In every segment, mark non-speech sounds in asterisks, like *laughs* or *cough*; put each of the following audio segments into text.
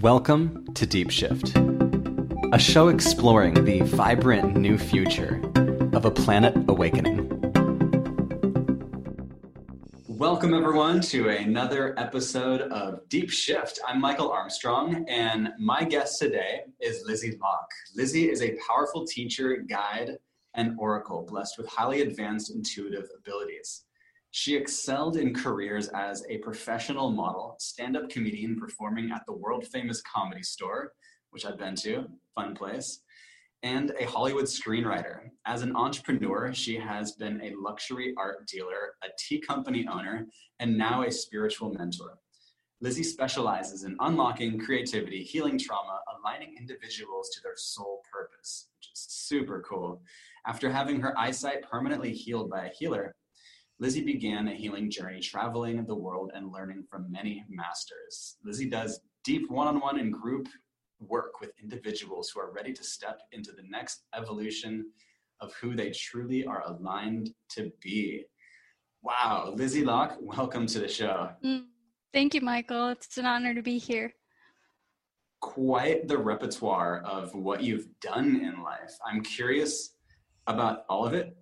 Welcome to Deep Shift, a show exploring the vibrant new future of a planet awakening. Welcome, everyone, to another episode of Deep Shift. I'm Michael Armstrong, and my guest today is Lizzie Loch. Lizzie is a powerful teacher, guide, and oracle blessed with highly advanced intuitive abilities. She excelled in careers as a professional model, stand up comedian performing at the world famous comedy store, which I've been to, fun place, and a Hollywood screenwriter. As an entrepreneur, she has been a luxury art dealer, a tea company owner, and now a spiritual mentor. Lizzie specializes in unlocking creativity, healing trauma, aligning individuals to their soul purpose, which is super cool. After having her eyesight permanently healed by a healer, Lizzie began a healing journey traveling the world and learning from many masters. Lizzie does deep one on one and group work with individuals who are ready to step into the next evolution of who they truly are aligned to be. Wow, Lizzie Loch, welcome to the show. Mm, thank you, Michael. It's an honor to be here. Quite the repertoire of what you've done in life. I'm curious about all of it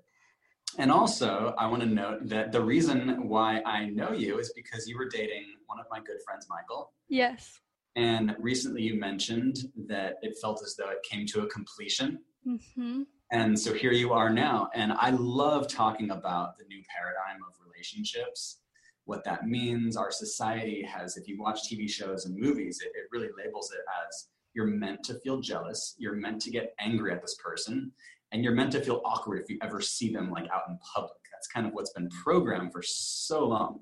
and also, I want to note that the reason why I know you is because you were dating one of my good friends, Michael. Yes. And recently you mentioned that it felt as though it came to a completion. Mm-hmm. And so here you are now. And I love talking about the new paradigm of relationships, what that means. Our society has, if you watch TV shows and movies, it, it really labels it as you're meant to feel jealous, you're meant to get angry at this person, and you're meant to feel awkward if you ever see them like out in public. That's kind of what's been programmed for so long.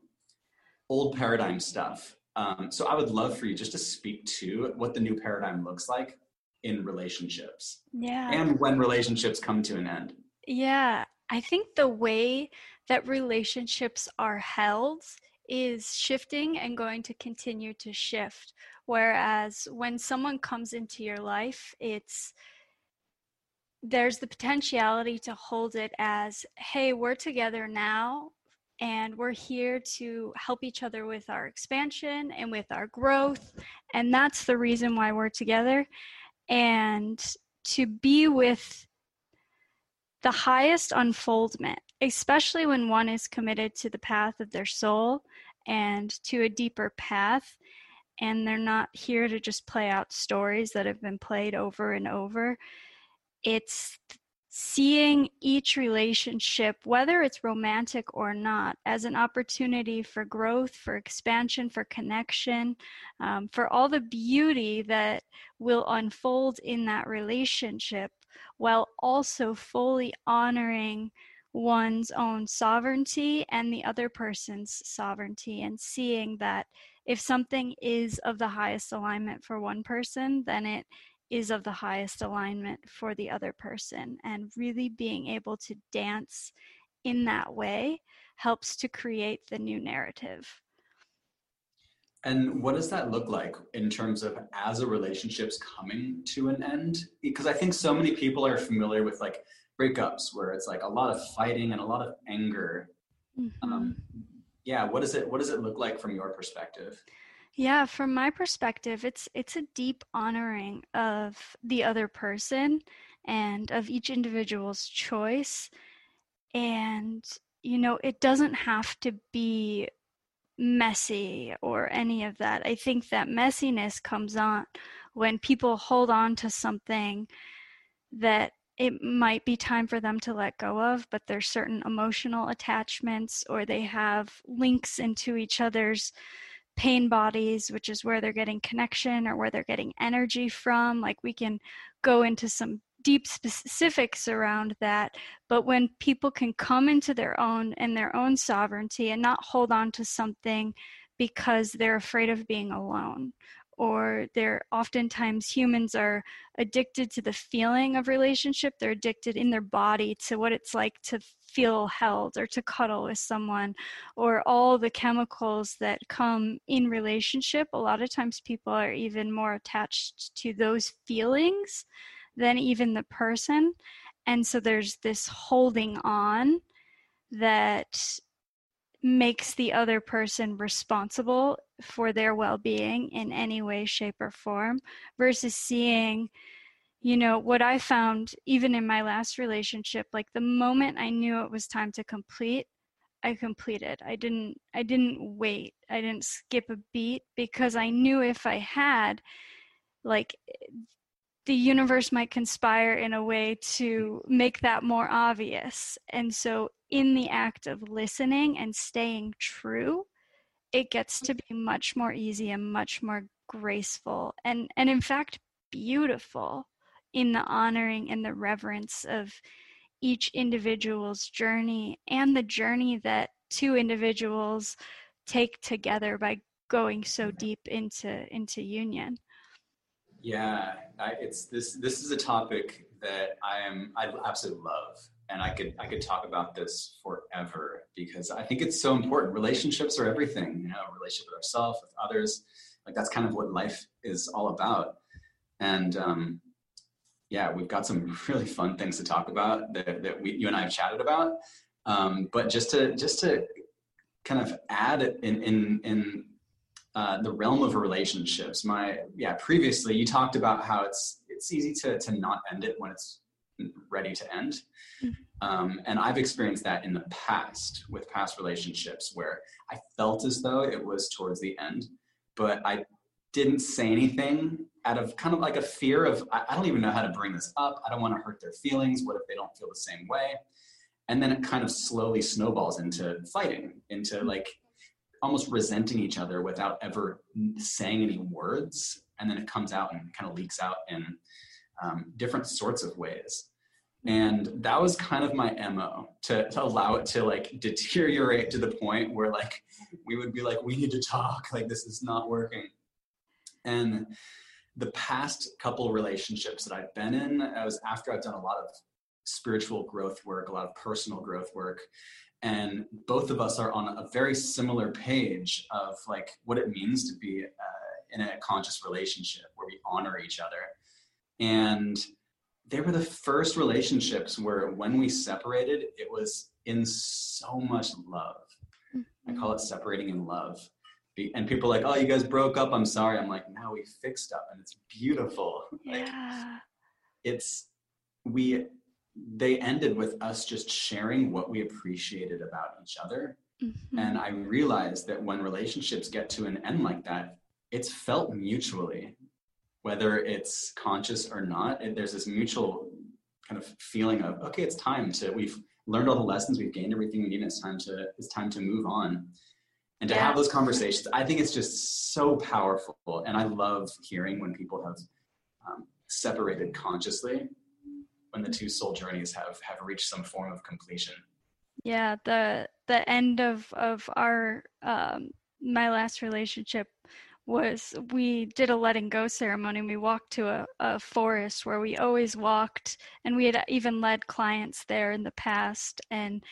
Old paradigm stuff. Um, so I would love for you just to speak to what the new paradigm looks like in relationships. Yeah. And when relationships come to an end. Yeah. I think the way that relationships are held is shifting and going to continue to shift. Whereas when someone comes into your life, it's there's the potentiality to hold it as hey we're together now and we're here to help each other with our expansion and with our growth and that's the reason why we're together. And to be with the highest unfoldment especially when one is committed to the path of their soul and to a deeper path and they're not here to just play out stories that have been played over and over it's seeing each relationship, whether it's romantic or not, as an opportunity for growth, for expansion, for connection, um, for all the beauty that will unfold in that relationship, while also fully honoring one's own sovereignty and the other person's sovereignty, and seeing that if something is of the highest alignment for one person, then it is of the highest alignment for the other person. And really being able to dance in that way helps to create the new narrative. And what does that look like in terms of as a relationship's coming to an end? Because I think so many people are familiar with like breakups where it's like a lot of fighting and a lot of anger. Mm-hmm. Um, yeah, what does it what does it look like from your perspective? Yeah, from my perspective, it's it's a deep honoring of the other person and of each individual's choice. And you know, it doesn't have to be messy or any of that. I think that messiness comes on when people hold on to something that it might be time for them to let go of, but there's certain emotional attachments or they have links into each other's pain bodies, which is where they're getting connection or where they're getting energy from. Like we can go into some deep specifics around that. But when people can come into their own and their own sovereignty and not hold on to something because they're afraid of being alone or they're oftentimes humans are addicted to the feeling of relationship. They're addicted in their body to what it's like to feel held or to cuddle with someone or all the chemicals that come in relationship. A lot of times people are even more attached to those feelings than even the person. And so there's this holding on that makes the other person responsible for their well-being in any way shape or form versus seeing you know what i found even in my last relationship like the moment i knew it was time to complete i completed. I didn't i didn't wait. I didn't skip a beat because i knew if i had like the universe might conspire in a way to make that more obvious. And so in the act of listening and staying true it gets to be much more easy and much more graceful and and in fact beautiful in the honoring and the reverence of each individual's journey and the journey that two individuals take together by going so mm-hmm. deep into into union yeah I, it's this this is a topic that i am i absolutely love and i could i could talk about this forever because i think it's so important relationships are everything you know relationship with ourselves with others like that's kind of what life is all about and um yeah, we've got some *laughs* really fun things to talk about that, that we, you and I have chatted about. Um, but just to just to kind of add in in in uh, the realm of relationships, my yeah, previously you talked about how it's it's easy to to not end it when it's ready to end. Mm-hmm. Um, and I've experienced that in the past with past relationships where I felt as though it was towards the end, but I didn't say anything out of kind of like a fear of I, I don't even know how to bring this up. I don't want to hurt their feelings. What if they don't feel the same way? And then it kind of slowly snowballs into fighting, into mm-hmm. like almost resenting each other without ever saying any words. And then it comes out and kind of leaks out in um, different sorts of ways. And that was kind of my MO to, to allow it to like deteriorate to the point where like we would be like, we need to talk, like this is not working. And the past couple relationships that I've been in, I was after I've done a lot of spiritual growth work, a lot of personal growth work. And both of us are on a very similar page of like what it means to be uh, in a conscious relationship where we honor each other. And they were the first relationships where when we separated, it was in so much love. I call it separating in love and people are like, oh, you guys broke up. I'm sorry. I'm like, now we fixed up, and it's beautiful. *laughs* Yeah. Like, it's we. They ended with us just sharing what we appreciated about each other, mm-hmm. and I realized that when relationships get to an end like that, it's felt mutually, whether it's conscious or not. There's this mutual kind of feeling of okay, it's time to. We've learned all the lessons. We've gained everything we need. It's time to. It's time to move on and to yeah. have those conversations i think it's just so powerful and i love hearing when people have um, separated consciously when the two soul journeys have have reached some form of completion yeah the the end of of our um my last relationship was we did a letting go ceremony we walked to a, a forest where we always walked and we had even led clients there in the past and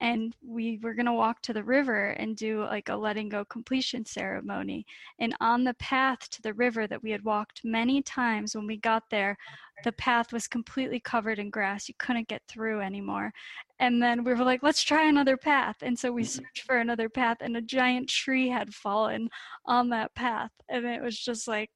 and we were going to walk to the river and do like a letting go completion ceremony. And on the path to the river that we had walked many times when we got there the path was completely covered in grass. You couldn't get through anymore. And then we were like let's try another path. And so we mm-hmm. searched for another path and a giant tree had fallen on that path. And it was just like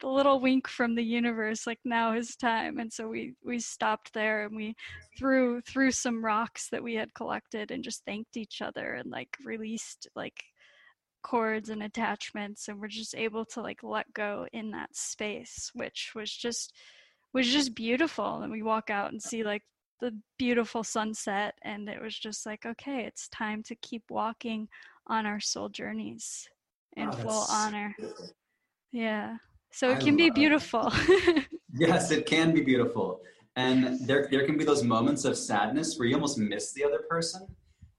the little wink from the universe like now is time. And so we we stopped there and we threw threw some rocks that we had collected and just thanked each other and like released like cords and attachments and we're just able to like let go in that space which was just was just beautiful. And we walk out and see like the beautiful sunset and it was just like okay it's time to keep walking on our soul journeys in oh, full honor. yeah so it I can be beautiful. *laughs* yes, it can be beautiful. And there, there can be those moments of sadness where you almost miss the other person.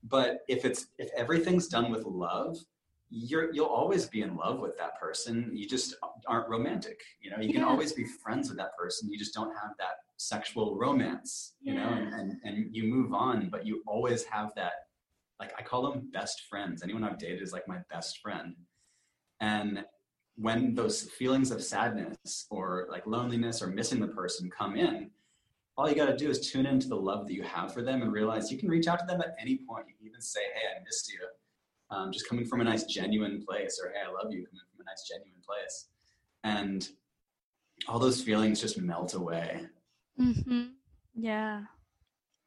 But if it's if everything's done with love, you're you'll always be in love with that person. You just aren't romantic. You know, you can yeah. always be friends with that person. You just don't have that sexual romance, you yeah. know, and, and, and you move on, but you always have that like I call them best friends. Anyone I've dated is like my best friend. And when those feelings of sadness or like loneliness or missing the person come in, all you got to do is tune into the love that you have for them and realize you can reach out to them at any point. You can even say, Hey, I missed you. Um, just coming from a nice, genuine place, or Hey, I love you, coming from a nice, genuine place. And all those feelings just melt away. Mm-hmm. Yeah.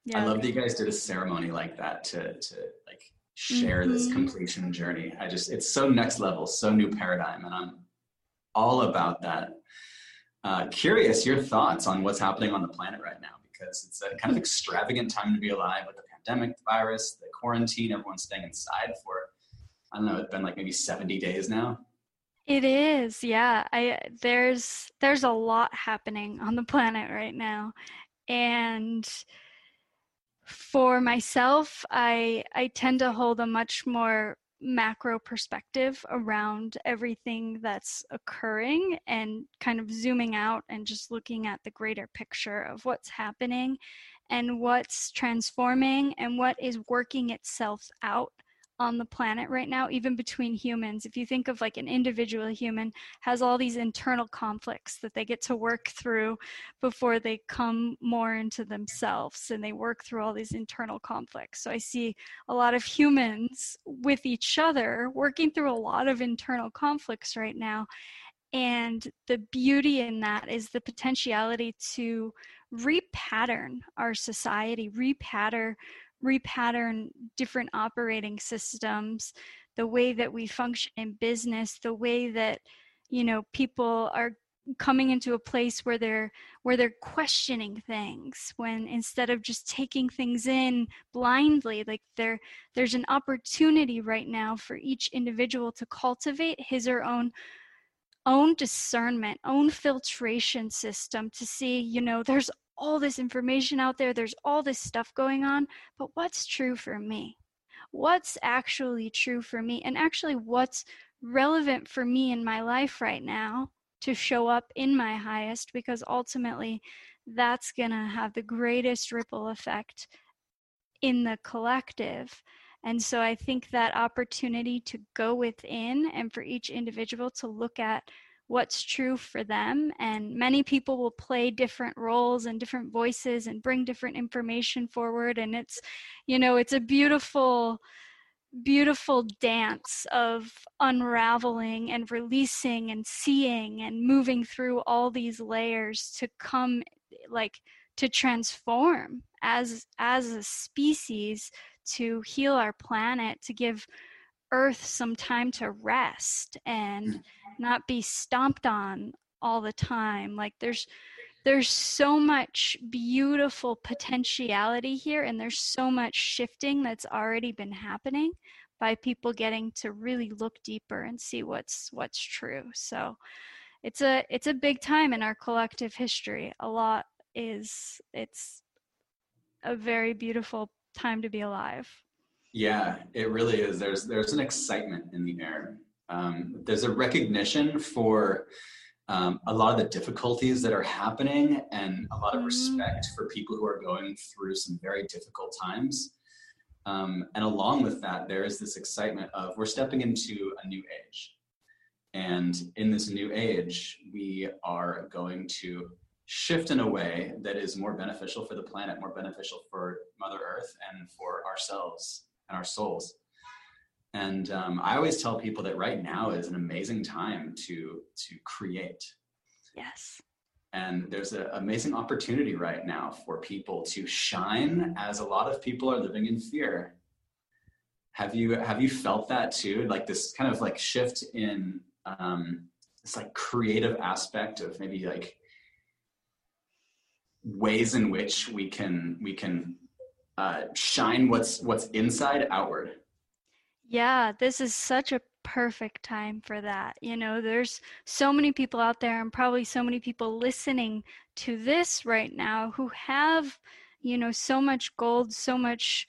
Yeah. I love that you guys did a ceremony like that to, to like share mm-hmm. this completion journey. I just, it's so next level, so new paradigm. And I'm all about that. Uh, curious your thoughts on what's happening on the planet right now because it's a kind of extravagant time to be alive with the pandemic, the virus, the quarantine, everyone's staying inside for, I don't know, it's been like maybe 70 days now. It is, yeah. I there's there's a lot happening on the planet right now. And for myself, I I tend to hold a much more macro perspective around everything that's occurring and kind of zooming out and just looking at the greater picture of what's happening and what's transforming and what is working itself out on the planet right now even between humans. If you think of like an individual human has all these internal conflicts that they get to work through before they come more into themselves and they work through all these internal conflicts. So i see a lot of humans with each other working through a lot of internal conflicts right now. And the beauty in that is the potentiality to repattern our society repattern repattern different operating systems the way that we function in business the way that you know people are coming into a place where they're where they're questioning things when instead of just taking things in blindly like there there's an opportunity right now for each individual to cultivate his or own own discernment own filtration system to see you know there's all this information out there, there's all this stuff going on, but what's true for me? What's actually true for me? And actually, what's relevant for me in my life right now to show up in my highest? Because ultimately, that's going to have the greatest ripple effect in the collective. And so I think that opportunity to go within and for each individual to look at what's true for them. And many people will play different roles and different voices and bring different information forward. And it's, you know, it's a beautiful, beautiful dance of unraveling and releasing and seeing and moving through all these layers to come like to transform as as a species to heal our planet to give earth some time to rest and mm. not be stomped on all the time. Like there's there's so much beautiful potentiality here and there's so much shifting that's already been happening by people getting to really look deeper and see what's what's true. So it's a it's a big time in our collective history. A lot is it's a very beautiful time to be alive yeah, it really is. There's there's an excitement in the air. Um, there's a recognition for um, a lot of the difficulties that are happening, and a lot of respect for people who are going through some very difficult times. Um, and along with that, there is this excitement of we're stepping into a new age, and in this new age, we are going to shift in a way that is more beneficial for the planet, more beneficial for Mother Earth, and for ourselves and our souls. And um, I always tell people that right now is an amazing time to to create. Yes. And there's an amazing opportunity right now for people to shine, as a lot of people are living in fear. Have you have you felt that too? Like this kind of like shift in um, this like creative aspect of maybe like ways in which we can we can uh, shine what's what's inside outward. Yeah, this is such a perfect time for that. You know, there's so many people out there, and probably so many people listening to this right now who have, you know, so much gold, so much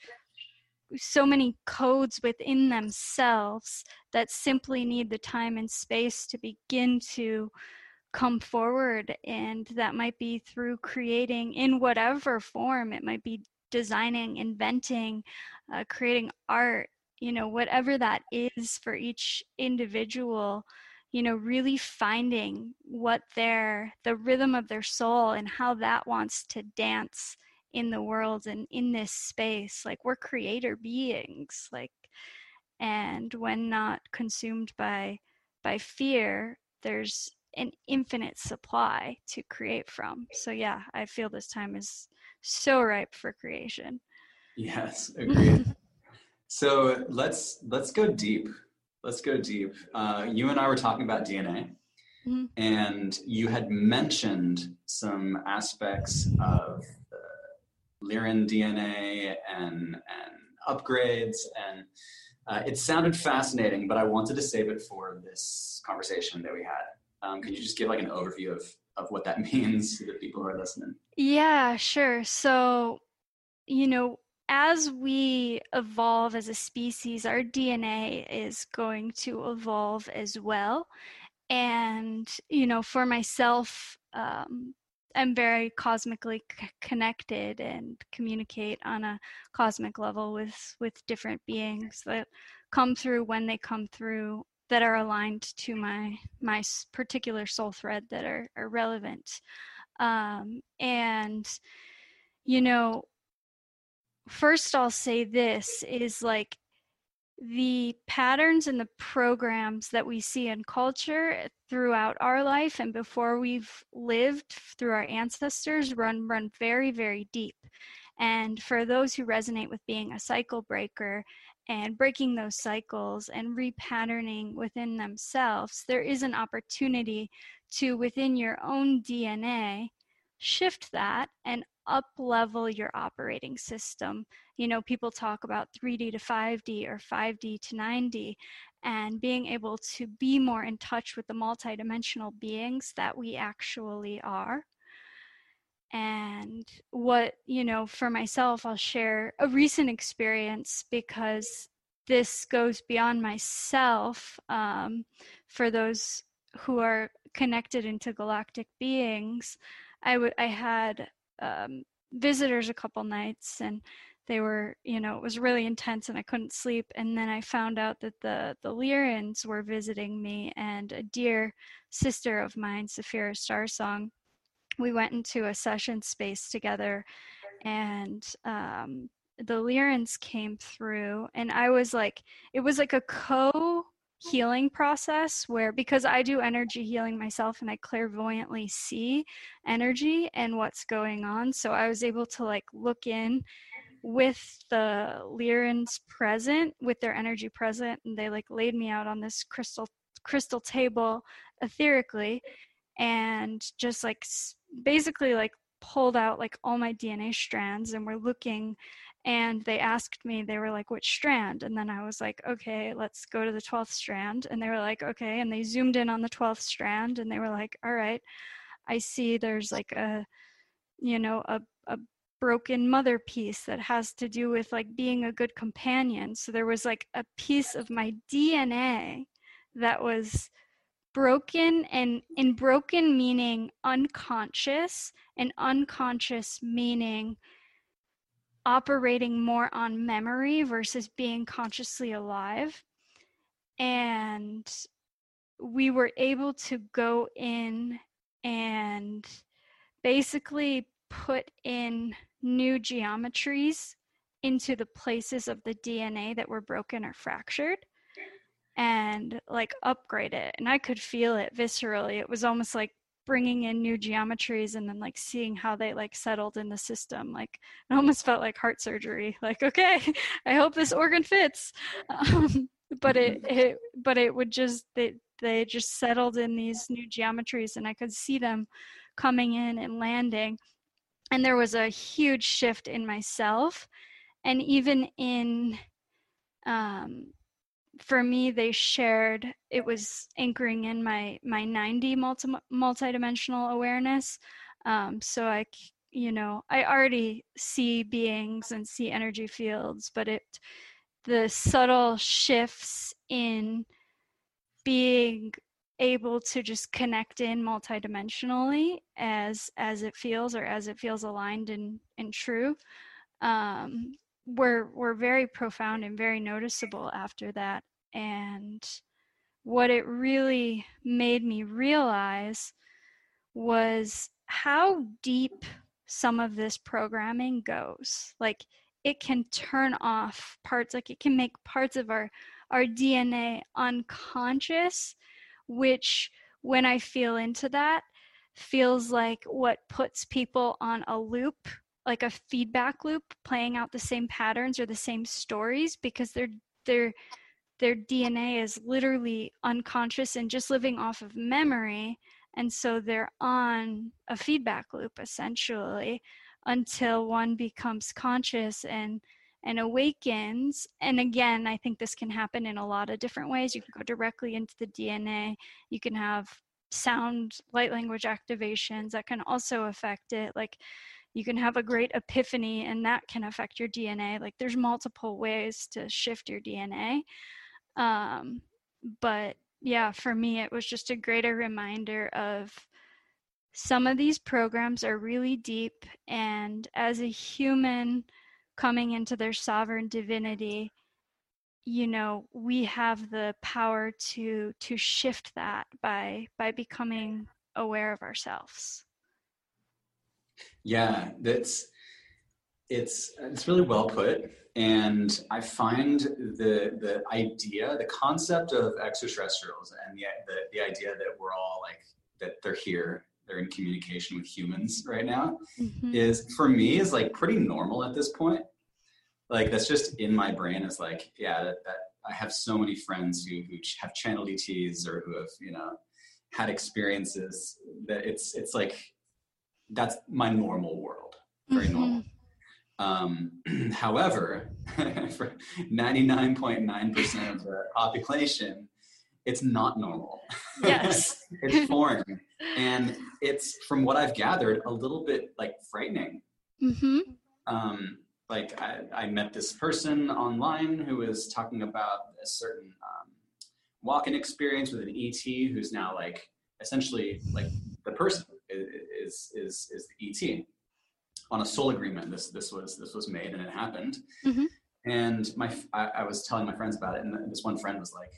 so many codes within themselves that simply need the time and space to begin to come forward and that might be through creating in whatever form it might be designing, inventing, uh, creating art, you know, whatever that is for each individual, you know really finding what their the rhythm of their soul and how that wants to dance in the world and in this space like we're creator beings like and when not consumed by by fear there's an infinite supply to create from. So yeah i feel this time is so ripe for creation yes *laughs* agreed so let's let's go deep let's go deep uh, you and i were talking about dna mm-hmm. and you had mentioned some aspects of Lyran DNA and, and upgrades. And uh, it sounded fascinating, but I wanted to save it for this conversation that we had. Um, could you just give like an overview of, of what that *laughs* means to the people who are listening? Yeah, sure. So, you know, as we evolve as a species, our DNA is going to evolve as well. And, you know, for myself, um, am very cosmically c- connected and communicate on a cosmic level with with different beings that come through when they come through that are aligned to my my particular soul thread that are, are relevant um, and you know first i'll say this is like the patterns and the programs that we see in culture throughout our life and before we've lived through our ancestors run run very very deep. And for those who resonate with being a cycle breaker and breaking those cycles and repatterning within themselves there is an opportunity to within your own dna shift that and up level your operating system. You know, people talk about 3D to 5D or 5D to 9D, and being able to be more in touch with the multidimensional beings that we actually are. And what, you know, for myself, I'll share a recent experience because this goes beyond myself um, for those who are connected into galactic beings. I would I had um, visitors a couple nights and they were you know it was really intense and i couldn't sleep and then i found out that the the lyrans were visiting me and a dear sister of mine Saphira Starsong we went into a session space together and um, the lyrans came through and i was like it was like a co healing process where because I do energy healing myself and I clairvoyantly see energy and what's going on. So I was able to like look in with the Lyrans present, with their energy present, and they like laid me out on this crystal crystal table etherically and just like basically like pulled out like all my DNA strands and we're looking and they asked me they were like which strand? And then i was like okay let's go to the 12th strand. And they were like okay and they zoomed in on the 12th strand and they were like all right i see there's like a you know a, a broken mother piece that has to do with like being a good companion. So there was like a piece of my dna that was broken and in broken meaning unconscious and unconscious meaning operating more on memory versus being consciously alive. And we were able to go in and basically put in new geometries into the places of the DNA that were broken or fractured and like upgrade it. And I could feel it viscerally. It was almost like bringing in new geometries and then like seeing how they like settled in the system like *laughs* it almost felt like heart surgery like okay *laughs* i hope this organ fits. Um, but it, mm-hmm. it but it would just they they just settled in these new geometries and i could see them coming in and landing. And there was a huge shift in myself. And even in um, for me they shared it was anchoring in my my 9d multi multidimensional awareness. Um, so i you know i already see beings and see energy fields but it the subtle shifts in being able to just connect in multidimensionally as as it feels or as it feels aligned and and true um, were were very profound and very noticeable after that and what it really made me realize was how deep some of this programming goes. Like it can turn off parts, like it can make parts of our our DNA unconscious, which when I feel into that, feels like what puts people on a loop, like a feedback loop, playing out the same patterns or the same stories because they're they're their DNA is literally unconscious and just living off of memory. And so they're on a feedback loop essentially until one becomes conscious and and awakens. And again, I think this can happen in a lot of different ways. You can go directly into the DNA. You can have sound light language activations that can also affect it. Like you can have a great epiphany and that can affect your DNA. Like there's multiple ways to shift your DNA. Um, but yeah, for me, it was just a greater reminder of some of these programs are really deep. And as a human coming into their sovereign divinity, you know we have the power to to shift that by by becoming aware of ourselves yeah that's it's it's really well put and i find the the idea the concept of extraterrestrials and the, the the idea that we're all like that they're here they're in communication with humans right now mm-hmm. is for me is like pretty normal at this point like that's just in my brain is like yeah that, that i have so many friends who, who have channeled ets or who have you know had experiences that it's it's like that's my normal world very mm-hmm. normal um, *clears throat* however, *laughs* for 99.9% of the population, it's not normal. Yes. *laughs* it's foreign. And it's, from what I've gathered, a little bit like frightening. Mm-hmm. Um, like I, I, met this person online who was talking about a certain um, walk-in experience with an ET who's now like essentially like the person is is is the ET on a soul agreement. This this was this was made and it happened. Mm-hmm. And my I, I, was telling my friends about it, and this one friend was like,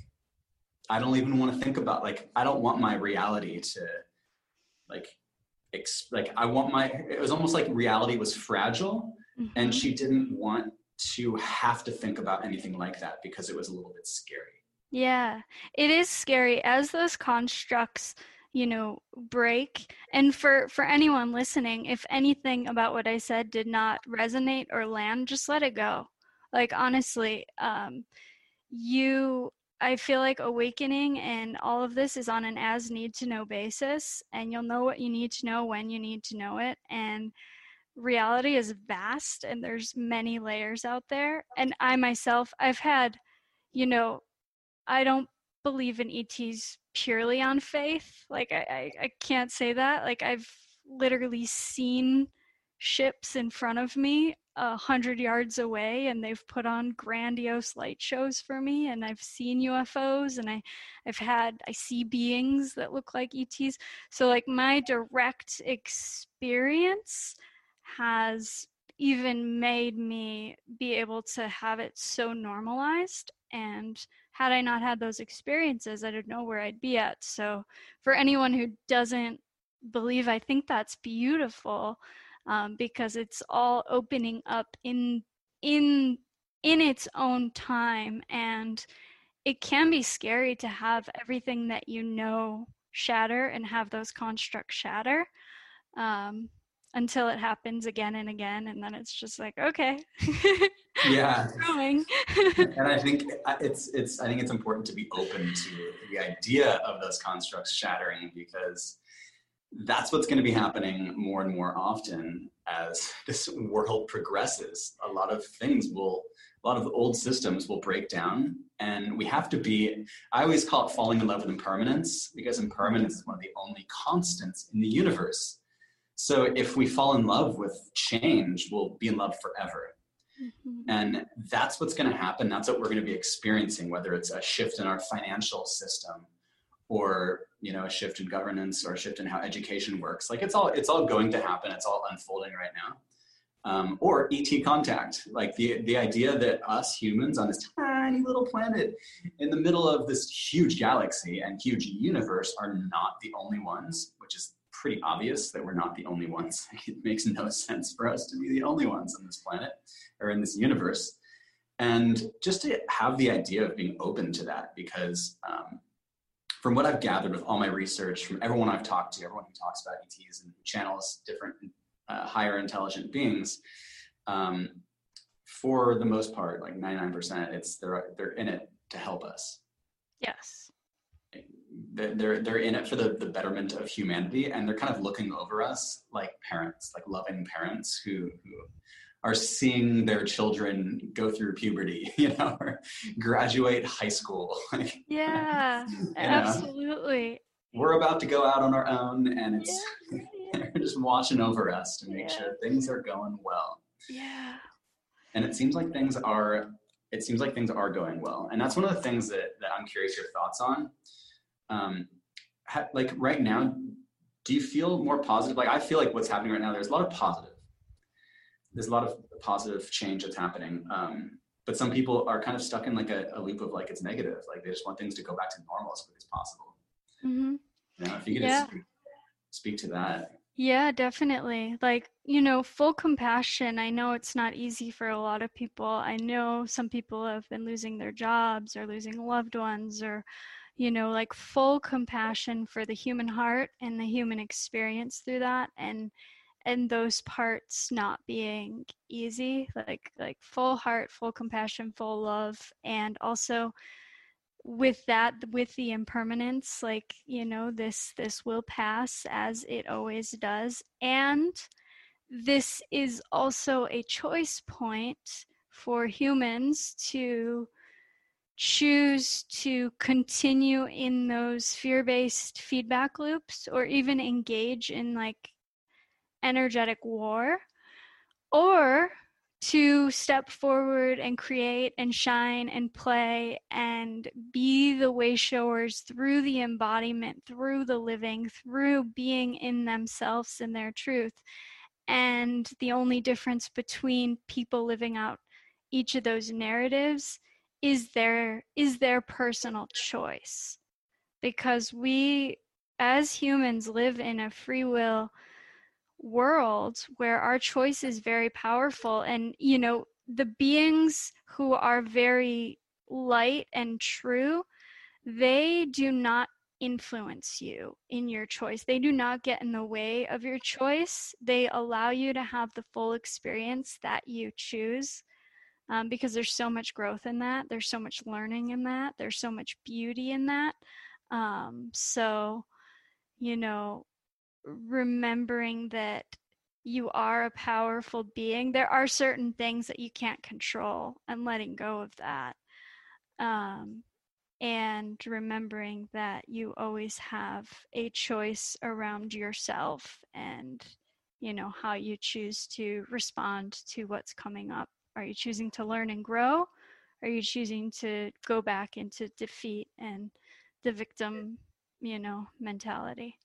"I don't even want to think about like I don't want my reality to like ex- like I want my it was almost like reality was fragile, mm-hmm. and she didn't want to have to think about anything like that because it was a little bit scary." Yeah, it is scary as those constructs you know break. And for for anyone listening if anything about what i said did not resonate or land just let it go. Like honestly um you i feel like awakening and all of this is on an as need to know basis and you'll know what you need to know when you need to know it and reality is vast and there's many layers out there. And i myself i've had you know i don't believe in ets purely on faith. Like I, I, I can't say that. Like I've literally seen ships in front of me a hundred yards away and they've put on grandiose light shows for me and I've seen UFOs and I I've had I see beings that look like ETs. So like my direct experience has even made me be able to have it so normalized and had I not had those experiences, I don't know where I'd be at. So, for anyone who doesn't believe, I think that's beautiful um, because it's all opening up in in in its own time, and it can be scary to have everything that you know shatter and have those constructs shatter. Um, until it happens again and again and then it's just like okay. Yeah. *laughs* Going and i think uh, it's it's i think it's important to be open to the idea of those constructs shattering because that's what's going to be happening more and more often as *laughs* this world progresses. A lot of things will a lot of old systems will break down and we have to be i always call it falling in love with impermanence because impermanence is one of the only constants in the universe so if we fall in love with change, we'll be in love forever. Mm-hmm. And that's what's going to happen. That's what we're going to be experiencing, whether it's a shift in our financial system or you know a shift in governance or a shift in how education works like it's all it's all going to happen it's all unfolding right now Um, or ET contact, like the, the idea that us humans on this tiny little planet in the middle of this huge galaxy and huge universe are not the only ones, which is pretty obvious that we're not the only ones. *laughs* It makes no sense for us to be the only ones on this planet or in this universe. And just to have the idea of being open to that, because um, from what I've gathered with all my research, from everyone I've talked to, everyone who talks about ETs and channels different uh, higher intelligent beings, um, for the most part, like 99%, it's they're they're in it to help us. Yes. They're they're in it for the, the betterment of humanity, and they're kind of looking over us like parents, like loving parents who who are seeing their children go through puberty, *laughs* you know, or graduate high school. *laughs* yeah, absolutely. We're about to go out on our own, and it's yeah. *laughs* they're just watching over us to make yeah. sure things are going well. Yeah. And it seems like things are it seems like things are going well. And that's one of the things that, that I'm curious your thoughts on. Um, ha, like right now, do you feel more positive? Like I feel like what's happening right now, there's a lot of positive. There's a lot of positive change that's happening. Um, but some people are kind of stuck in like a, a, loop of like it's negative. Like they just want things to go back to normal as quick as possible. Mm-hmm. You know, if you could yeah. speak, speak to that. Yeah, definitely. Like, you know, full compassion. I know it's not easy for a lot of people. I know some people have been losing their jobs or losing loved ones or, you know, like full compassion for the human heart and the human experience through that and and those parts not being easy like like full heart full compassion full love and also with that with the impermanence like you know this this will pass as it always does. And this is also a choice point for humans to choose to continue in those fear-based feedback loops or even engage in like energetic war or to step forward and create and shine and play and be the way showers through the embodiment, through the living, through being in themselves and their truth. And the only difference between people living out each of those narratives is their is their personal choice. Because we as humans live in a free will world where our choice is very powerful. And you know the beings who are very light and true they do not influence you in your choice. They do not get in the way of your choice. They allow you to have the full experience that you choose um, because there's so much growth in that there's so much learning in that there's so much beauty in that um, so you know remembering that you are a powerful being. There are certain things that you can't control and letting go of that. Um, and remembering that you always have a choice around yourself and you know how you choose to respond to what's coming up are you choosing to learn and grow are you choosing to go back into defeat and the victim you know mentality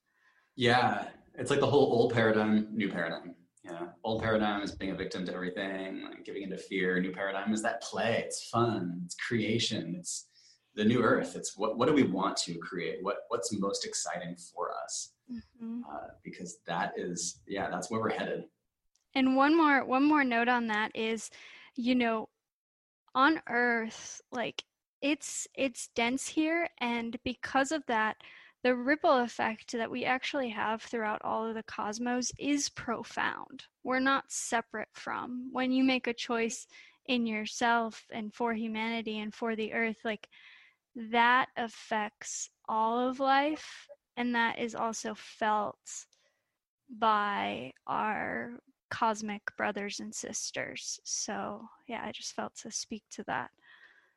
yeah, it's like the whole old paradigm, new paradigm. Yeah, old paradigm is being a victim to everything, like giving into fear. New paradigm is that play. It's fun. It's creation. It's the new earth. It's what what do we want to create? What what's most exciting for us? Mm-hmm. Uh, because that is yeah, that's where we're headed. And one more one more note on that is, you know, on Earth, like it's it's dense here, and because of that the ripple effect that we actually have throughout all of the cosmos is profound. We're not separate from. When you make a choice in yourself and for humanity and for the earth, like that affects all of life. And that is also felt by our cosmic brothers and sisters. So, yeah, I just felt to speak to that.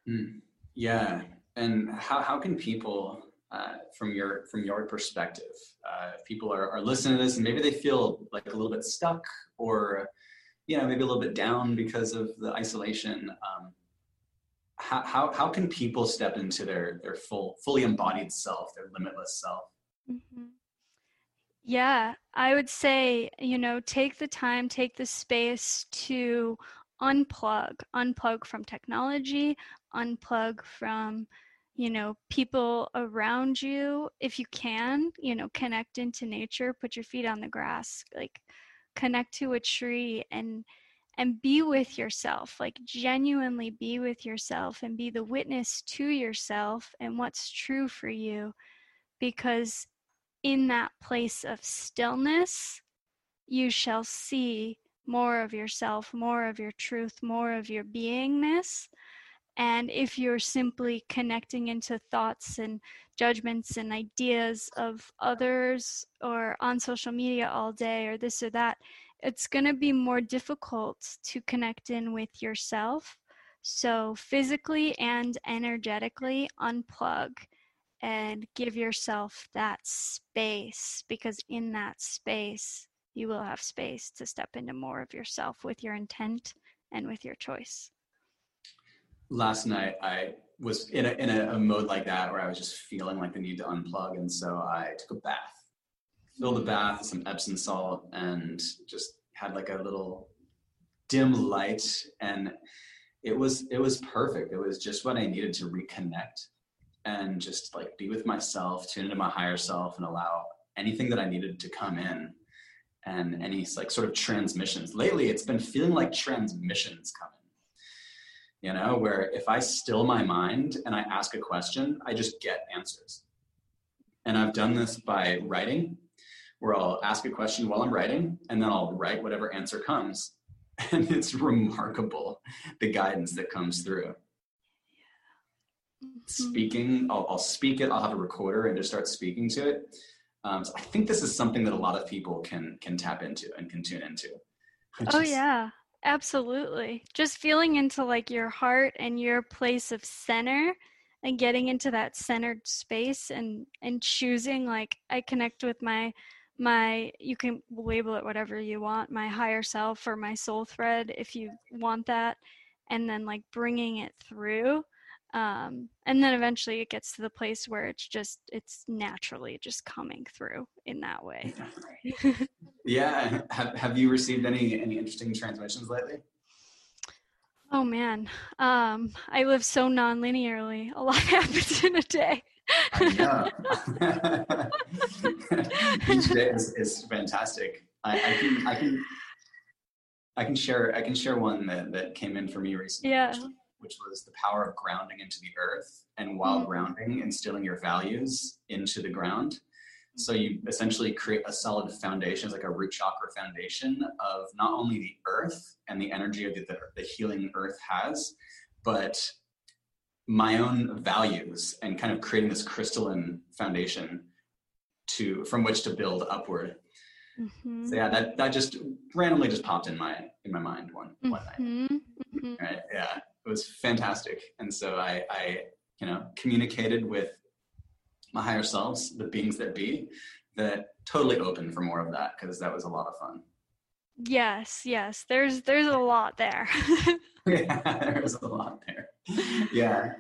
Mm, yeah. And how, how can people uh, from your from your perspective uh, if people are, are listening to this and maybe they feel like a little bit stuck or you know maybe a little bit down because of the isolation um, how, how, how can people step into their their full fully embodied self their limitless self mm-hmm. Yeah, I would say, you know, take the time, take the space to unplug, unplug from technology, unplug from, you know, people around you. If you can, you know, connect into nature, put your feet on the grass, like connect to a tree and and be with yourself like genuinely be with yourself and be the witness to yourself and what's true for you because in that place of stillness you shall see more of yourself more of your truth more of your beingness and if you're simply connecting into thoughts and judgments and ideas of others or on social media all day or this or that it's going to be more difficult to connect in with yourself. So, physically and energetically, unplug and give yourself that space because in that space, you will have space to step into more of yourself with your intent and with your choice. Last night, I was in a, in a, a mode like that where I was just feeling like the need to unplug. And so I took a bath filled the bath with some Epsom salt and just had like a little dim light and it was it was perfect. It was just what I needed to reconnect and just like be with myself, tune into my higher self and allow anything that I needed to come in and any like sort of transmissions. Lately it's been feeling like transmissions coming. You know, where if I still my mind and I ask a question, I just get answers. And I've done this by writing where I'll ask a question while I'm writing and then I'll write whatever answer comes. *laughs* And it's remarkable the guidance that comes through. Speaking, I'll, I'll, speak it, I'll have a recorder and just start speaking to it. Um, so I think this is something that a lot of people can can tap into and can tune into. Oh, just, oh yeah, absolutely. Just feeling into like your heart and your place of center and getting into that centered space and and choosing like I connect with my my you can label it whatever you want my higher self or my soul thread if you want that and then like bringing it through um, and then eventually it gets to the place where it's just it's naturally just coming through in that way yeah *laughs* have, have you received any any interesting transmissions lately oh man um, i live so non-linearly a lot *laughs* happens in a day I know. *laughs* Each day is, is fantastic. I, I, can I can I can share I can share one that, that came in for me recently. Yeah. Which, which was the power of grounding into the earth and while mm grounding instilling your values into the ground. So you essentially create a solid foundation, it's like a root chakra foundation of not only the earth and the energy of the, the, the healing earth has, but my own values and kind of creating this crystalline foundation to from which to build upward. Mm-hmm. So yeah, that that just randomly just popped in my in my mind one one mm-hmm. night. Mm-hmm. Right? Yeah, it was fantastic, and so I I you know communicated with my higher selves, the beings that be, that totally open for more of that because that was a lot of fun. Yes, yes. There's there's a lot there. *laughs* *laughs* yeah, there's a lot there. Yeah.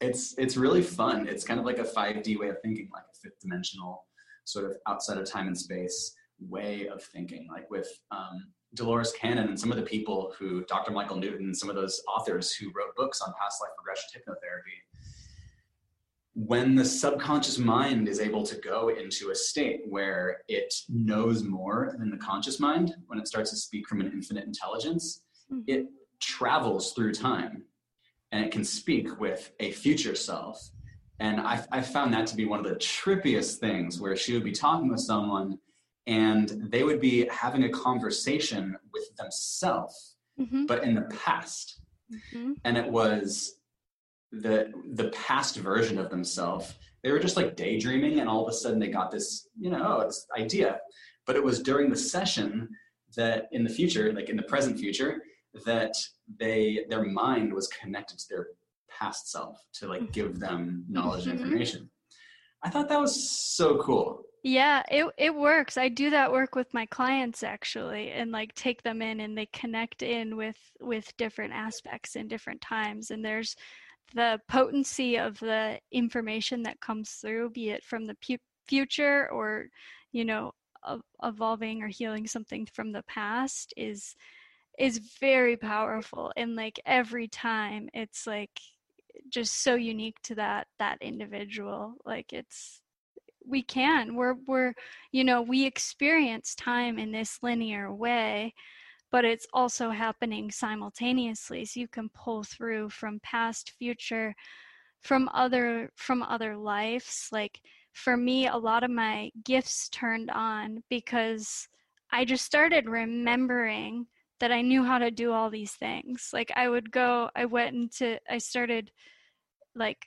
It's it's really fun. It's kind of like a 5D way of thinking, like a fifth dimensional sort of outside of time and space way of thinking. Like with um, Dolores Cannon and some of the people who, Dr. Michael Newton, some of those authors who wrote books on past life regression hypnotherapy, when the subconscious mind is able to go into a state where it knows more than the conscious mind, when it starts to speak from an infinite intelligence, mm-hmm. it travels through time and it can speak with a future self. And I, I found that to be one of the trippiest things where she would be talking with someone and they would be having a conversation with themselves, mm-hmm. but in the past. Mm-hmm. And it was the the past version of themselves. They were just like daydreaming, and all of a sudden they got this, you know, this idea. But it was during the session that in the future, like in the present future, that they their mind was connected to their past self to like give them knowledge and mm-hmm. information. I thought that was so cool. Yeah, it it works. I do that work with my clients actually and like take them in and they connect in with with different aspects in different times and there's the potency of the information that comes through be it from the pu- future or you know evolving or healing something from the past is is very powerful and like every time it's like just so unique to that that individual like it's we can. We're we're you know we experience time in this linear way but it's also happening simultaneously. So you can pull through from past future from other from other lives. Like for me a lot of my gifts turned on because i just started remembering that i knew how to do all these things. Like i would go i went into i started like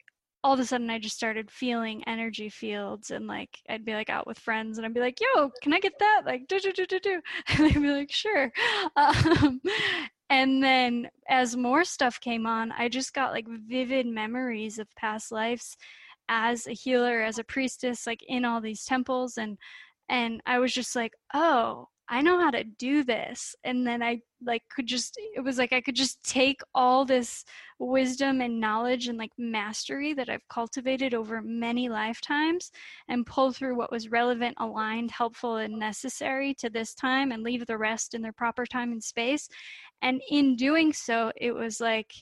all of a sudden I just started feeling energy fields and like I'd be like out with friends and I'd be like, yo, can I get that? Like do do do do do *laughs* and they'd be like, sure. Um, and then as more stuff came on, I just got like vivid memories of past lives as a healer, as a priestess, like in all these temples and and I was just like, oh, I know how to do this. And then I like could just it was like I could just take all this wisdom and knowledge and like mastery that I've cultivated over many lifetimes and pull through what was relevant, aligned, helpful and necessary to this time and leave the rest in their proper time and space. And in doing so, it was like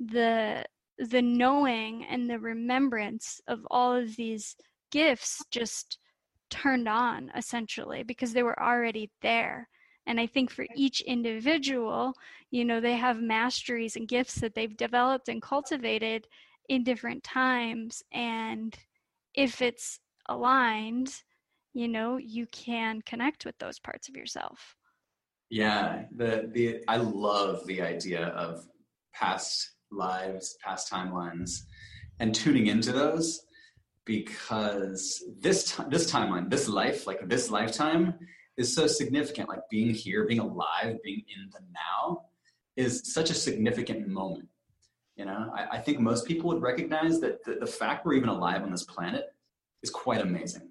the the knowing and the remembrance of all of these gifts just turned on essentially because they were already there. And i think for each individual you know they have masteries and gifts that they've developed and cultivated in different times. And if it's aligned you know you can connect with those parts of yourself. Yeah the the i love the idea of past lives past timelines and tuning into those because this t- this timeline, this life, like this lifetime, is so significant. Like being here, being alive, being in the now, is such a significant moment. You know, I, I think most people would recognize that the, the fact we're even alive on this planet is quite amazing.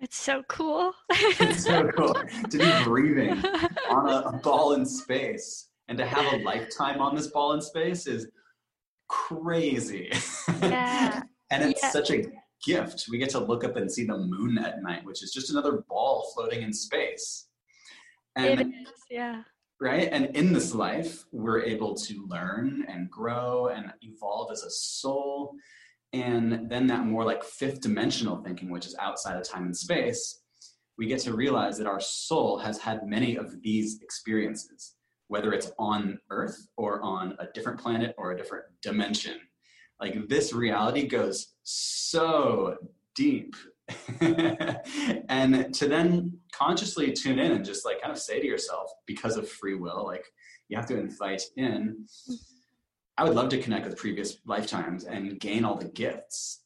It's so cool. it's so *laughs* cool to be breathing *laughs* on a, a ball in space and to have a lifetime on this ball in space is crazy. Yeah. *laughs* and it's yeah. such a gift. We get to look up and see the moon at night, which is just another ball floating in space. And, it is, yeah. Right? And in this life, we're able to learn and grow and evolve as a soul. And then that more like fifth dimensional thinking, which is outside of time and space, we get to realize that our soul has had many of these experiences, whether it's on Earth or on a different planet or a different dimension. Like this reality goes so deep. *laughs* and to then consciously tune in and just like kind of say to yourself, because of free will, like you have to invite in. I would love to connect with previous lifetimes and gain all the gifts,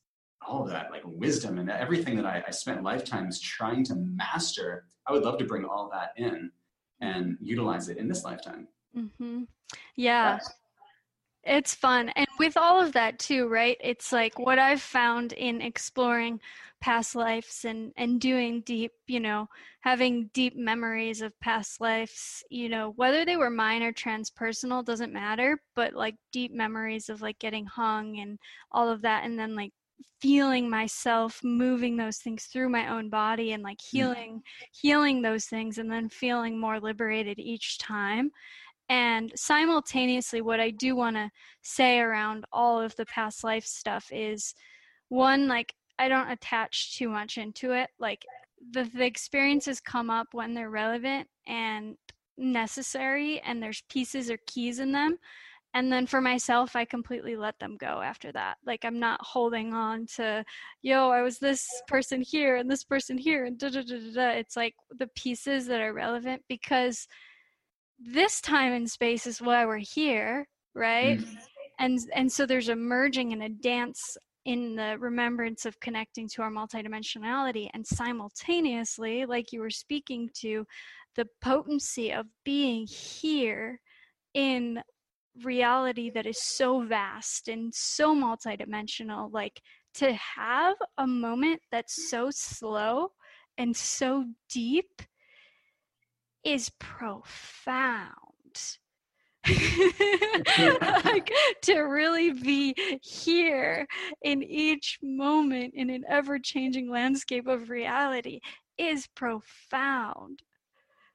all of that, like wisdom and everything that I, I spent lifetimes trying to master. I would love to bring all that in and utilize it in this lifetime. Mm-hmm. Yeah. It's fun. And with all of that too, right? It's like what I've found in exploring past lives and and doing deep, you know, having deep memories of past lives, you know, whether they were mine or transpersonal doesn't matter, but like deep memories of like getting hung and all of that and then like feeling myself moving those things through my own body and like mm. healing mm. healing those things and then feeling more liberated each time and simultaneously, what I do want to say around all of the past life stuff is one, like, I don't attach too much into it. Like, the, the experiences come up when they're relevant and necessary, and there's pieces or keys in them. And then for myself, I completely let them go after that. Like, I'm not holding on to, yo, I was this person here and this person here, and da da da da. It's like the pieces that are relevant because this time and space is why we're here right mm-hmm. and and so there's a merging and a dance in the remembrance of connecting to our multidimensionality and simultaneously like you were speaking to the potency of being here in reality that is so vast and so multidimensional like to have a moment that's so slow and so deep is profound. *laughs* *laughs* like, to really be here in each moment in an ever changing landscape of reality is profound.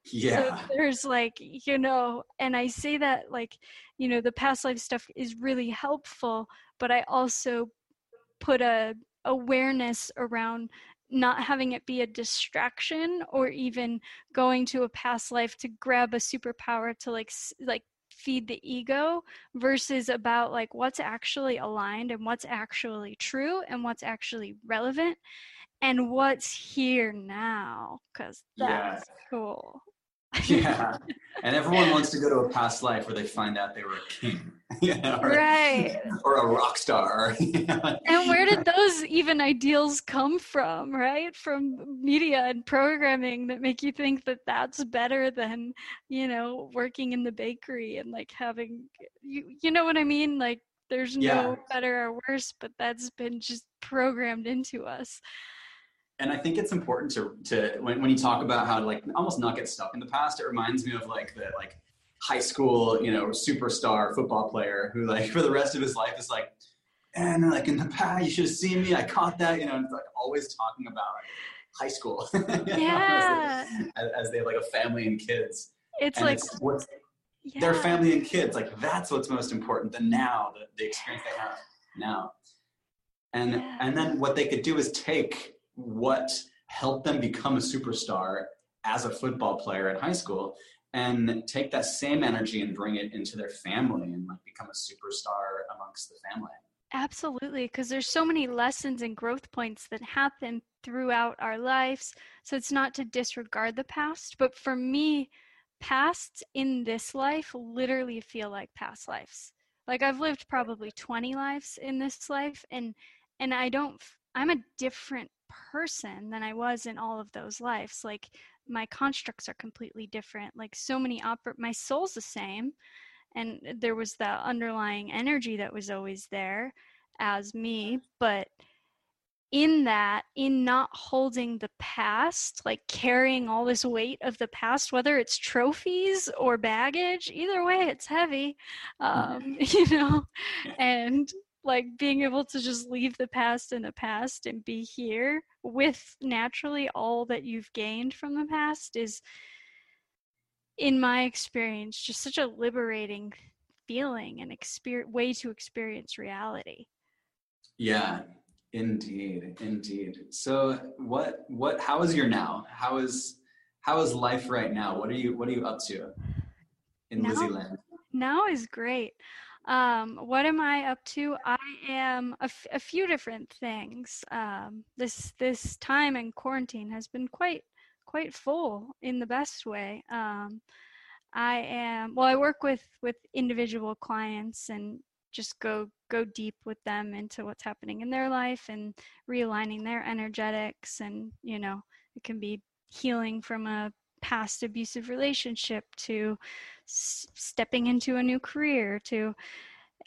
Yeah. So there's like, you know, and I say that like, you know, the past life stuff is really helpful, but I also put a awareness around not having it be a distraction or even going to a past life to grab a superpower to like like feed the ego versus about like what's actually aligned and what's actually true and what's actually relevant and what's here now because that's yeah. cool *laughs* yeah. And everyone wants to go to a past life where they find out they were a king. *laughs* You know, or, right. *laughs* or a rock star. And where did those even ideals come from right? From media and programming that make you think that that's better than you know working in the bakery and like having you you know what i mean? Like there's no yeah. better or worse but that's been just programmed into us and I think it's important to to when, when you talk about how to like almost not get stuck in the past, it reminds me of like the like high school, you know, superstar football player who like *laughs* for the rest of his life is like, and like in the past, you should have seen me. I caught that, you know, and it's like always talking about high school. *laughs* yeah. as, as, they have like a family and kids. It's and like it's what's yeah. their family and kids. Like that's what's most important. The now, the, the experience they have now. And yeah. and then what they could do is take what helped them become a superstar as a football player in high school and take that same energy and bring it into their family and like become a superstar amongst the family. Absolutely because there's so many lessons and growth points that happen throughout our lives so it's not to disregard the past but for me pasts in this life literally feel like past lives. Like i've lived probably 20 lives in this life and and i don't i'm a different person than I was in all of those lives. Like my constructs are completely different. Like so many oper my soul's the same and there was the underlying energy that was always there as me, but in that, in not holding the past, like carrying all this weight of the past, whether it's trophies or baggage, either way, it's heavy, *laughs* um, *laughs* you know, and like being able to just leave the past in the past and be here with naturally all that you've gained from the past is in my experience just such a liberating feeling and experience way to experience reality. Yeah indeed indeed. So what what how is your now? How is how is life right now? What are you what are you up to in now, Lizzie land now is great um, what am I up to? I am a, f- a few different things. Um, this this time in quarantine has been quite quite full in the best way. Um, I am well. I work with with individual clients and just go go deep with them into what's happening in their life and realigning their energetics and you know it can be healing from a past abusive relationship to s- stepping into a new career to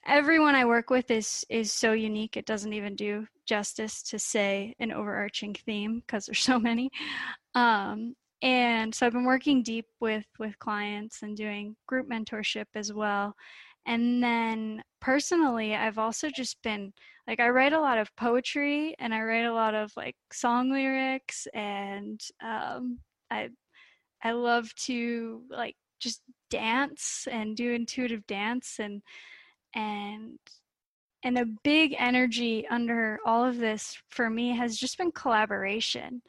everyone I work with is is so unique. It doesn't even do justice to say an overarching theme because there's so many. Um, and so I've been working deep with with clients and doing group mentorship as well. And then personally, I've also just been like I write a lot of poetry and I write a lot of like song lyrics and um, I I love to like just dance and do intuitive dance and and and a big energy under all of this for me has just been collaboration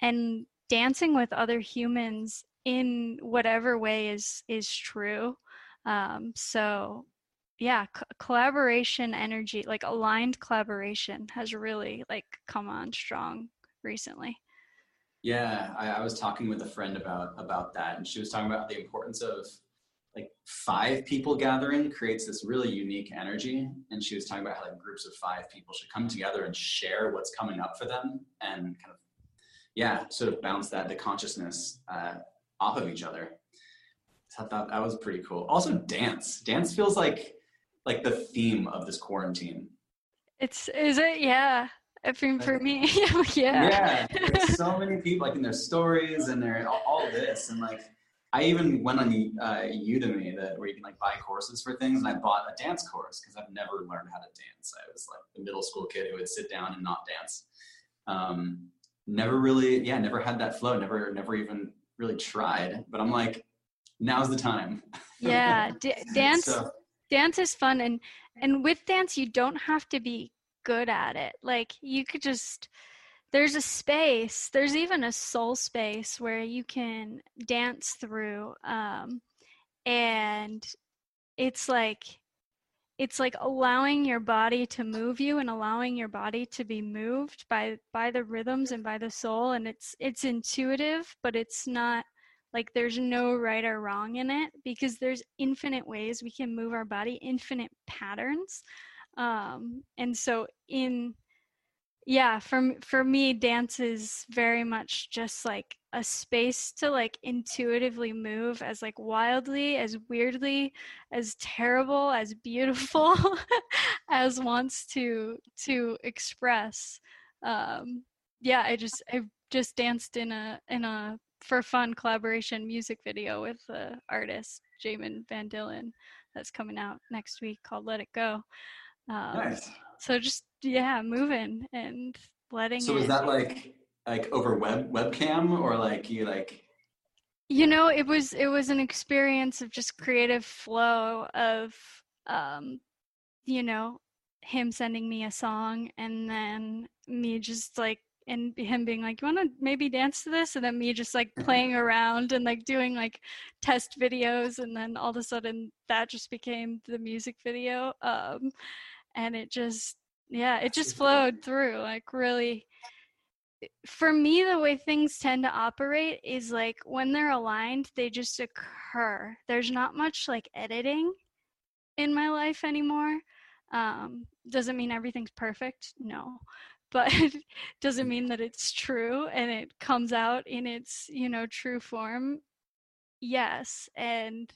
and dancing with other humans in whatever way is is true. Um, so yeah collaboration energy like aligned collaboration has really like come on strong recently yeah I, I was talking with a friend about about that and she was talking about the importance of like five people gathering creates this really unique energy. And she was talking about how like groups of five people should come together and share what's coming up for them and kind of, yeah, sort of bounce that the consciousness uh, off of each other. So I thought that was pretty cool. Also, dance. Dance feels like like the theme of this quarantine. It's is it? Yeah. Mean, for me, *laughs* yeah. Yeah. There's so *laughs* many people like in their stories and their all, all this and like I even went on uh, Udemy that where you can like buy courses for things, and I bought a dance course because I've never learned how to dance. I was like the middle school kid who would sit down and not dance. Um, never really, yeah, never had that flow, never, never even really tried. But I'm like, now's the time. Yeah, *laughs* D- dance. so, dance is fun, and and with dance, you don't have to be good at it. Like you could just there's a space there's even a soul space where you can dance through um, and it's like it's like allowing your body to move you and allowing your body to be moved by by the rhythms and by the soul and it's it's intuitive but it's not like there's no right or wrong in it because there's infinite ways we can move our body infinite patterns um, and so in yeah for for me dance is very much just like a space to like intuitively move as like wildly as weirdly as terrible as beautiful *laughs* as wants to to express um yeah i just i just danced in a in a for fun collaboration music video with the artist Jamin Van Dillen that's coming out next week called Let It Go. Um, nice. So just yeah, moving and letting. So it, is that like like over web webcam or like you like? You know, it was it was an experience of just creative flow of um, you know, him sending me a song and then me just like and him being like, "You want to maybe dance to this?" and then me just like *laughs* playing around and like doing like test videos, and then all of a sudden that just became the music video. Um, and it just yeah it just flowed through like really for me the way things tend to operate is like when they're aligned they just occur. There's not much like editing in my life anymore um, doesn't mean everything's perfect? No but *laughs* doesn't mean that it's true and it comes out in its you know true form? Yes and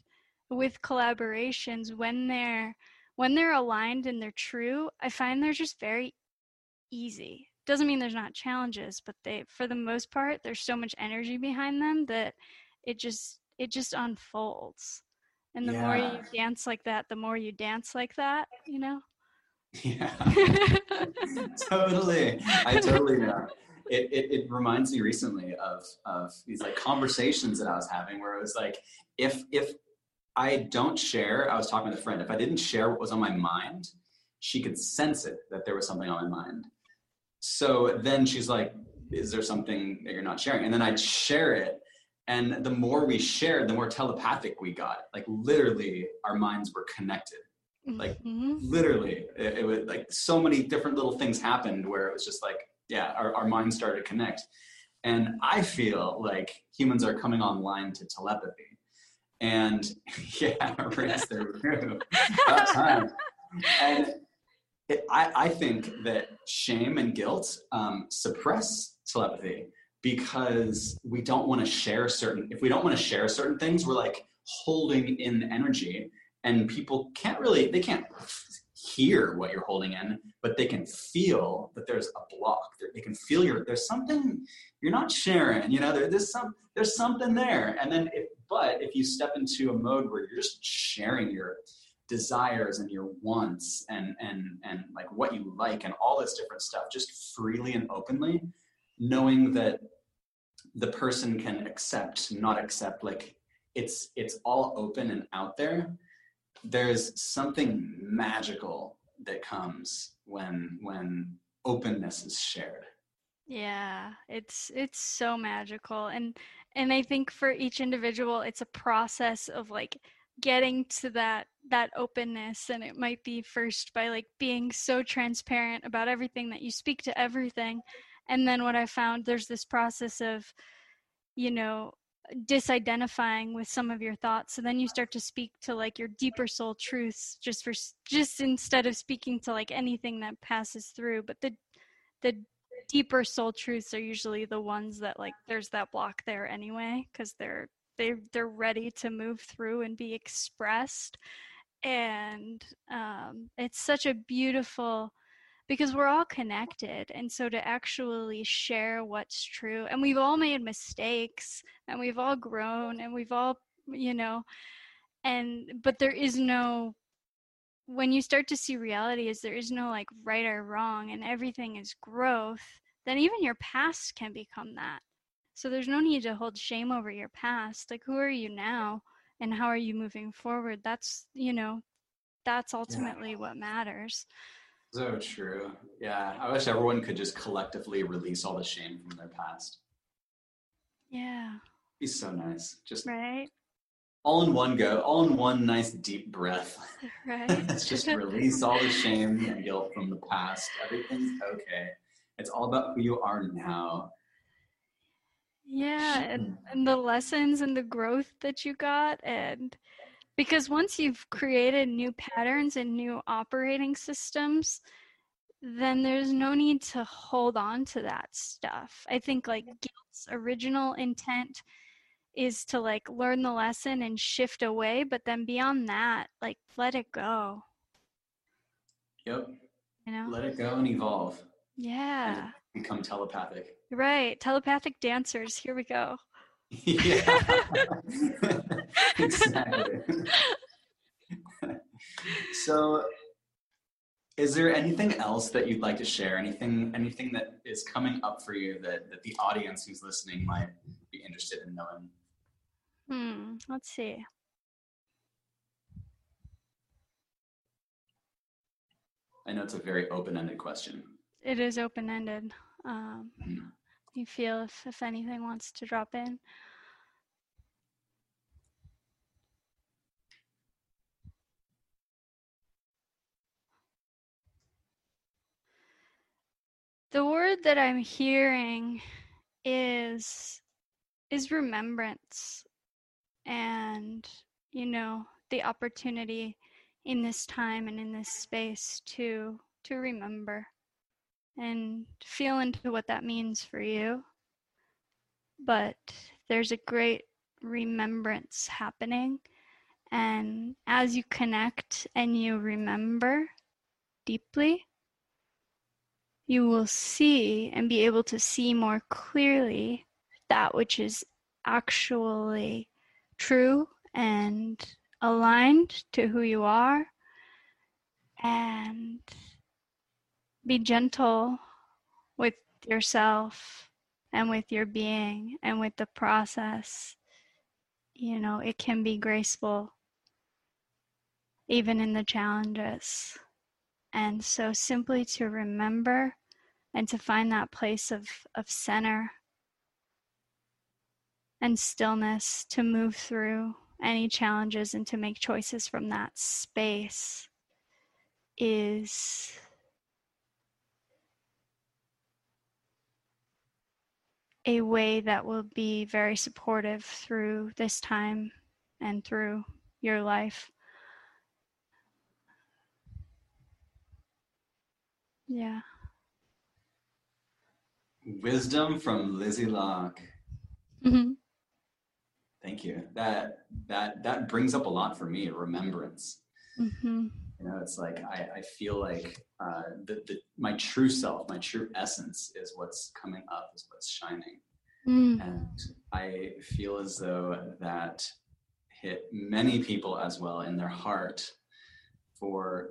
with collaborations when they're when they're aligned and they're true, I find they're just very easy. Doesn't mean there's not challenges, but they for the most part there's so much energy behind them that it just it just unfolds. And the yeah. more you dance like that, the more you dance like that, you know? Yeah. *laughs* totally. I totally know. It, it, it reminds me recently of of these like conversations that I was having where it was like if if I don't share. I was talking with a friend. If I didn't share what was on my mind, she could sense it that there was something on my mind. So then she's like, Is there something that you're not sharing? And then I'd share it. And the more we shared, the more telepathic we got. Like literally, our minds were connected. Like mm-hmm. literally, it, it, was like so many different little things happened where it was just like, yeah, our, our minds started to connect. And I feel like humans are coming online to telepathy and *laughs* yeah, *laughs* race their. *laughs* About time. And it, I, I think that shame and guilt um, suppress telepathy because we don't want to share certain. If we don't want to share certain things, we're like holding in energy, and people can't really. They can't hear what you're holding in, but they can feel that there's a block. They can feel your there's something you're not sharing. You know, there, there's some there's something there, and then if but if you step into a mode where you're just sharing your desires and your wants and and and like what you like and all this different stuff just freely and openly, knowing that the person can accept, not accept, like it's it's all open and out there. There's something magical that comes when when openness is shared. Yeah, it's it's so magical. And and I think for each individual it's a process of like getting to that that openness. And it might be first by like being so transparent about everything that you speak to everything. And then what I found there's this process of you know disidentifying with some of your thoughts so then you start to speak to like your deeper soul truths just for just instead of speaking to like anything that passes through but the the deeper soul truths are usually the ones that like there's that block there anyway because they're they they're ready to move through and be expressed and um, it's such a beautiful because we're all connected and so to actually share what's true and we've all made mistakes and we've all grown and we've all you know and but there is no when you start to see reality is there is no like right or wrong and everything is growth then even your past can become that. So there's no need to hold shame over your past. Like, who are you now and how are you moving forward? That's, you know, that's ultimately yeah. what matters. So true. Yeah. I wish everyone could just collectively release all the shame from their past. Yeah. Be so nice. Just right. All in one go, all in one nice deep breath. *laughs* *laughs* Right. Let's just release all the shame and guilt from the past. Everything's okay. It's all about who you are now. Yeah, and, and the lessons and the growth that you got and because once you've created new patterns and new operating systems then there's no need to hold on to that stuff. I think like guilt's original intent is to like learn the lesson and shift away but then beyond that like let it go. Yep. You know? Let it go and evolve. Yeah. and become telepathic. Right. Telepathic dancers. Here we go yeah *laughs* exactly *laughs* so is there anything else that you'd like to share anything anything that is coming up for you that, that the audience who's listening might be interested in knowing Hmm, let's see. I know it's a very open-ended question. It is open-ended. Um, mm. You feel if, if anything wants to drop in. The word that I'm hearing is is remembrance and you know the opportunity in this time and in this space to to remember and feel into what that means for you. But there's a great remembrance happening and as you connect and you remember deeply you will see and be able to see more clearly that which is actually true and aligned to who you are and be gentle with yourself and with your being and with the process. You know, it can be graceful even in the challenges. And so simply to remember and to find that place of, of center and stillness to move through any challenges and to make choices from that space is a way that will be very supportive through this time and through your life. Yeah. Wisdom from Lizzie Loch. Mm-hmm. Thank you. That that that brings up a lot for me. Remembrance. Mm-hmm. You know, it's like I, I feel like uh, the, the my true self, my true essence, is what's coming up, is what's shining, mm. and I feel as though that hit many people as well in their heart for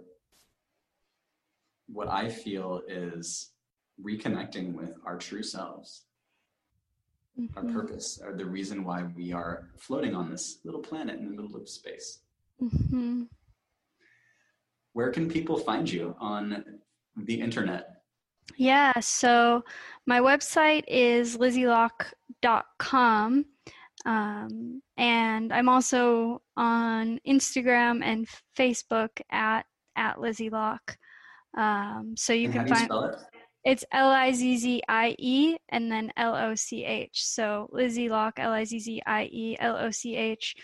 what I feel is reconnecting with our true selves mm-hmm. our purpose, or the reason why we are floating on this little planet in the middle of space. Mm-hmm. Where can people find you on the internet? Yeah, so my website is lizzieloch.com. Um, and I'm also on Instagram and Facebook at at Lizzie Loch. Um, so you and can find. You it's L I Z Z I E and then L O C H. So Lizzie Loch, L I Z Z I E L O C H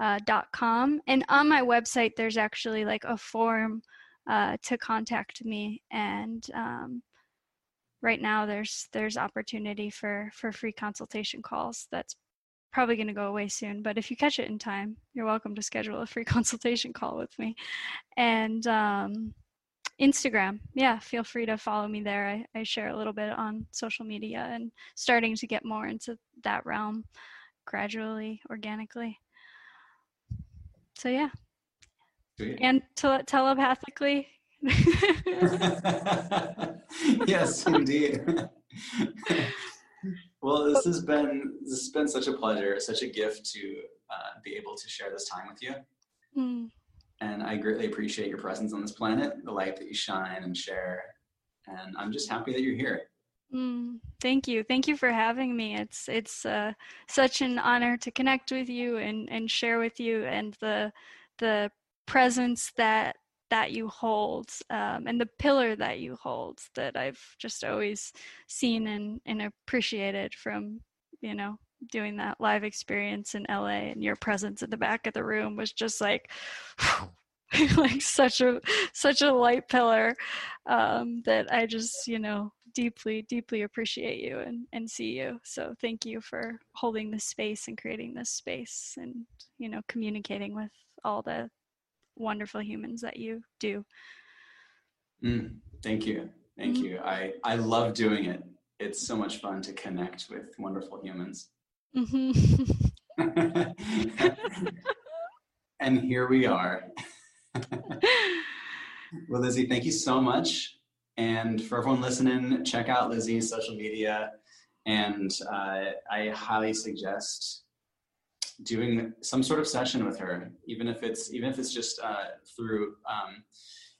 uh, dot com. And on my website, there's actually like a form uh, to contact me. And um, right now, there's there's opportunity for for free consultation calls. That's probably going to go away soon. But if you catch it in time, you're welcome to schedule a free *laughs* consultation call with me. And um, Instagram. Yeah, feel free to follow me there. I, I share a little bit on social media and starting to get more into that realm gradually, organically. So, yeah. Sweet. And te- telepathically. *laughs* yes, indeed. *laughs* well, this has been this has been such a pleasure, such a gift to uh, be able to share this time with you. Mm. And I greatly appreciate your presence on this planet, the light that you shine and share. And I'm just happy that you're here. Mm, thank you. Thank you for having me. It's it's uh, such an honor to connect with you and, and share with you and the the presence that that you hold um, and the pillar that you hold that I've just always seen and, and appreciated from you know doing that live experience in LA and your presence in the back of the room was just like *laughs* like such a such a light pillar um, that I just you know deeply deeply appreciate you and and see you. So thank you for holding this space and creating this space and you know communicating with all the wonderful humans that you do. Mm, thank you. Thank mm-hmm. you. I i love doing it. It's so much fun to connect with wonderful humans mm-hmm. *laughs* and here we are *laughs* well, Lizzie, thank you so much. And for everyone listening, check out Lizzie's social media. And uh, I highly suggest doing some sort of session with her, even if it's even if it's just uh, through um,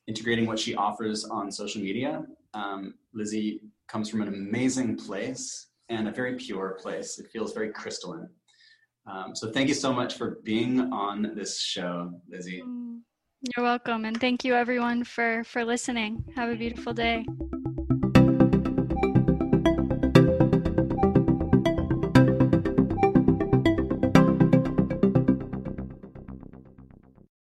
integrating what she offers on social media. Um, Lizzie comes from an amazing place and a very pure place. It feels very crystalline. Um, so thank you so much for being on this show, Lizzie. You're welcome. And thank you everyone for for listening. Have a beautiful day.